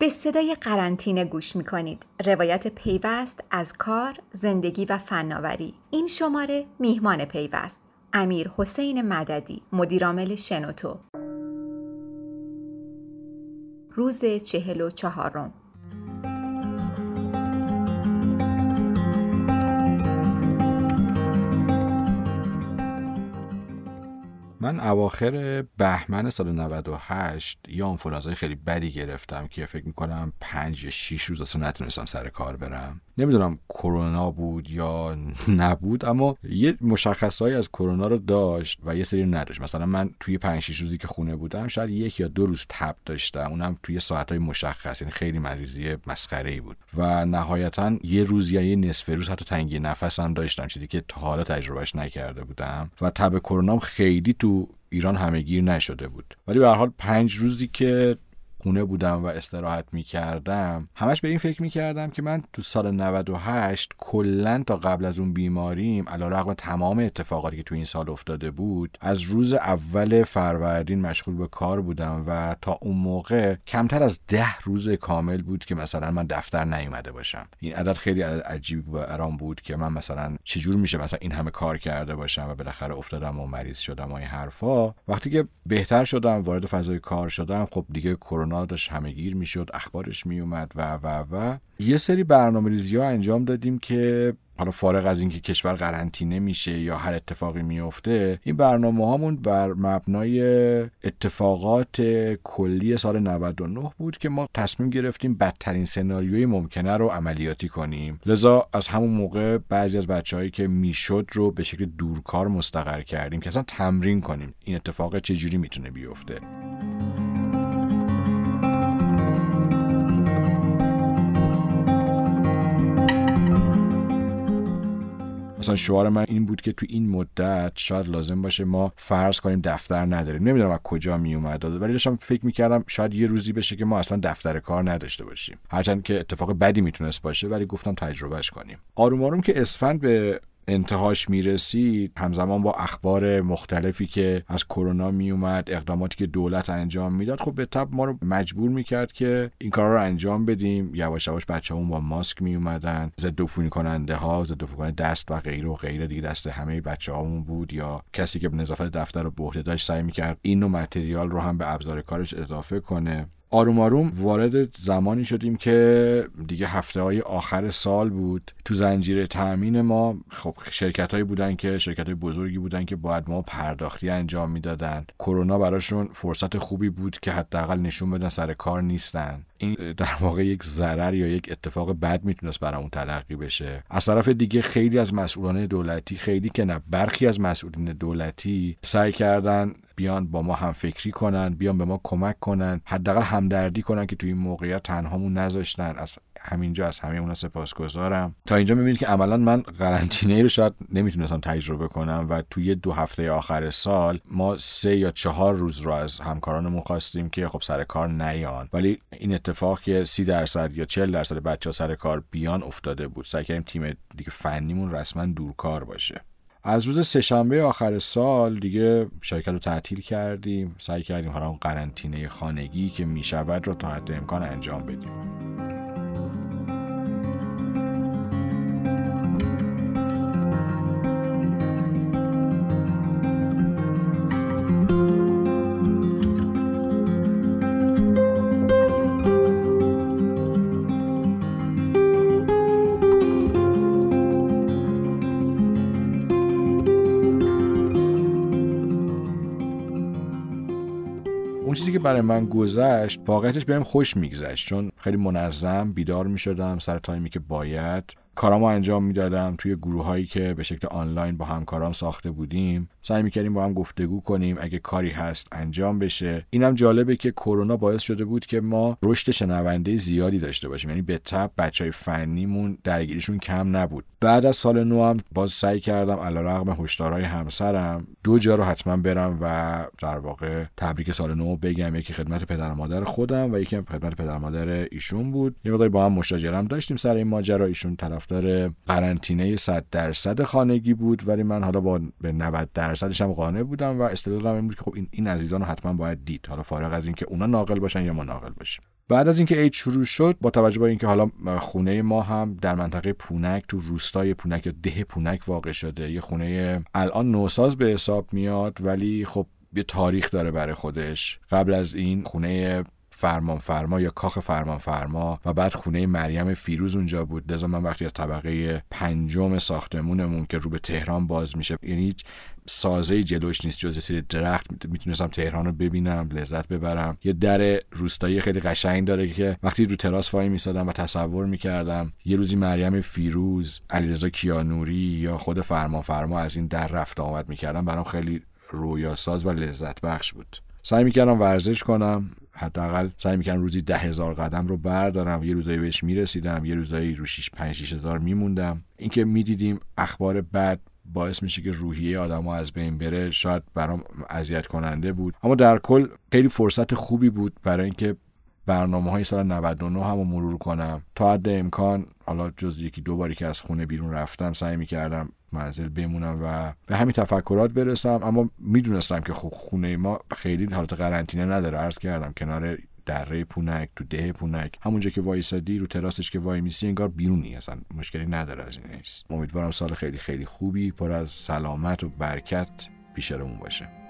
به صدای قرنطینه گوش می کنید. روایت پیوست از کار، زندگی و فناوری. این شماره میهمان پیوست. امیر حسین مددی، مدیرعامل شنوتو. روز چهل و چهارم من اواخر بهمن سال 98 یه آنفولانزای خیلی بدی گرفتم که فکر می‌کنم پنج یا شیش روز اصلا نتونستم سر کار برم. نمی‌دونم کرونا بود یا نبود اما یه مشخصهایی از کرونا رو داشت و یه سری نداشت. مثلا من توی پنج شیش روزی که خونه بودم شاید یک یا دو روز تب داشتم. اونم توی ساعتهای مشخص یعنی خیلی مریضی مسخره ای بود. و نهایتا یه روز یا یه نصف روز حتی تنگی نفس داشتم چیزی که تا حالا تجربهش نکرده بودم. و تب کرونا خیلی تو ایران همهگیر نشده بود. ولی به هر حال پنج روزی که خونه بودم و استراحت می کردم همش به این فکر می کردم که من تو سال 98 کلا تا قبل از اون بیماریم علا رقم تمام اتفاقاتی که تو این سال افتاده بود از روز اول فروردین مشغول به کار بودم و تا اون موقع کمتر از ده روز کامل بود که مثلا من دفتر نیومده باشم. این عدد خیلی عدد عجیب و ارام بود که من مثلا چجور میشه مثلا این همه کار کرده باشم و بالاخره افتادم و مریض شدم و این حرفا. وقتی که بهتر شدم وارد فضای کار شدم خب دیگه کرونا داشت همهگیر می‌شد اخبارش میومد و و و. یه سری برنامه ریزی ها انجام دادیم که حالا فارغ از اینکه کشور قرنطینه میشه یا هر اتفاقی میفته این برنامه هامون بر مبنای اتفاقات کلی سال 99 بود که ما تصمیم گرفتیم بدترین سناریوی ممکنه رو عملیاتی کنیم. لذا از همون موقع بعضی از بچههایی که می‌شد رو به شکل دورکار مستقر کردیم که اصلا تمرین کنیم این اتفاق چجوری می‌تونه بیفته. مثلا شعار من این بود که تو این مدت شاید لازم باشه ما فرض کنیم دفتر نداریم. نمی‌دونم از کجا می اومد ولی داشتم فکر می‌کردم شاید یه روزی بشه که ما اصلا دفتر کار نداشته باشیم. هرچند که اتفاق بدی می‌تونست باشه ولی گفتم تجربهش کنیم. آروم آروم که اسفند به انتهاش می‌رسید همزمان با اخبار مختلفی که از کرونا میومد اقداماتی که دولت انجام می‌داد خب به تب ما رو مجبور می‌کرد که این کار رو انجام بدیم. یواش یواش بچه‌مون با ماسک میومدن ضد عفونی کننده ها ضد عفونی دست و غیره و غیره. دیگه دست همه بچه‌هامون بود یا کسی که به نظافت دفتر رو به داشت سعی می‌کرد این نوع متریال رو هم به ابزار کارش اضافه کنه. آروم آروم وارد زمانی شدیم که دیگه هفته های آخر سال بود. تو زنجیره تأمین ما خب شرکت هایی بودن که شرکت های بزرگی بودن که باید ما پرداختی انجام می‌دادن. کرونا براشون فرصت خوبی بود که حداقل نشون بدن سر کار نیستن. این در واقع یک ضرر یا یک اتفاق بد می‌تونست برامون تلقی بشه. از طرف دیگه خیلی از مسئولان دولتی خیلی که نه برخی از مسئولین دولتی سعی کردن بیان با ما هم فکری کنن بیان به ما کمک کنن حداقل همدردی کنن که توی این موقعیت تنهامون نذاشتن. از همینجا از همه اونا سپاسگزارم. تا اینجا می‌بینید که عملا من قرنطینه رو شاید نمی‌تونستم تجربه کنم و توی دو هفته آخر سال ما سه یا چهار روز رو از همکارانمون خواستیم که خب سر کار نیان. ولی این اتفاق که سی درصد یا چل درصد بچه ها سر کار بیان افتاده بود. سعی کردیم تیم دیگه فنیمون رسما دورکار باشه. از روز سهشنبه آخر سال دیگه شرکت رو تعطیل کردیم. سعی کردیم حالا اون قرنطینه خانگی که می‌شود رو تا حد امکان انجام بدیم. چیزی که برای من گذشت واقعیتش بهم خوش میگذشت. چون خیلی منظم بیدار می‌شدم سر تایمی که باید. کارامو انجام می‌دادم. توی گروه هایی که به شکل آنلاین با همکاران ساخته بودیم سعی می‌کردیم با هم گفتگو کنیم. اگه کاری هست انجام بشه. اینم جالبه که کرونا باعث شده بود که ما رشد شنونده زیادی داشته باشیم. یعنی به تب بچه های فنیمون درگیریشون کم نبود. بعد از سال نو هم باز سعی کردم علیرغم هشدارهای همسرم دو جا رو حتما برم و در واقع تبریک سال نو بگم. یکی خدمت پدر مادر خودم و یکی خدمت پدر مادر ایشون بود. یه مقداری با هم مشاجره داشتیم سر این ماجرا. ایشون طرفدار قرنطینه 100 درصد خانگی بود ولی من حالا با به 90 درصدش هم قانع بودم و استدلالم این بود که خب این این عزیزان رو حتما باید دید. حالا فارغ از اینکه اونا ناقل باشن یا ما ناقل باشیم. بعد از اینکه عید شروع شد با توجه به اینکه حالا خونه ما هم در منطقه پونک تو روستای پونک یا ده پونک واقع شده یه خونه الان نوساز به حساب میاد ولی خب یه تاریخ داره برای خودش. قبل از این خونه فرمان فرما یا کاخ فرمان فرما و بعد خونه مریم فیروز اونجا بود. لذا من وقتی از طبقه پنجم ساختمونمون که رو به تهران باز میشه یعنی سازه جلوش نیست جز سری درخت. می‌تونستم تهران رو ببینم لذت ببرم. یه در روستایی خیلی قشنگ داره که وقتی رو تراس وای میسادم و تصور می‌کردم یه روزی مریم فیروز علیرضا کیانوری یا خود فرمان فرما از این در رفت آمد می‌کردم برام خیلی رویاساز و لذت بخش بود. سعی می‌کردم ورزش کنم. حداقل سعی می‌کردم روزی ده هزار قدم رو بردارم. یه روزایی بهش می‌رسیدم یه روزایی رو 6 5 6 هزار میموندم. اینکه می‌دیدیم اخبار بد باعث میشه که روحیه آدم از بین بره شاید برام اذیت کننده بود. اما در کل خیلی فرصت خوبی بود برای اینکه برنامه های سال 99 هم مرور کنم. تا حد امکان حالا جز یکی دو باری که از خونه بیرون رفتم سعی می‌کردم منزل بمونم و به همین تفکرات برسم. اما می‌دونستم که خب خونه ما خیلی حالت قرنطینه نداره. عرض کردم کنار دره پونک تو ده پونک. همونجا که وایسادی رو تراسش که وای میسی انگار بیرونی. اصلا مشکلی نداره از این امیدوارم سال خیلی خیلی خوبی پر از سلامت و برکت پیش باشه.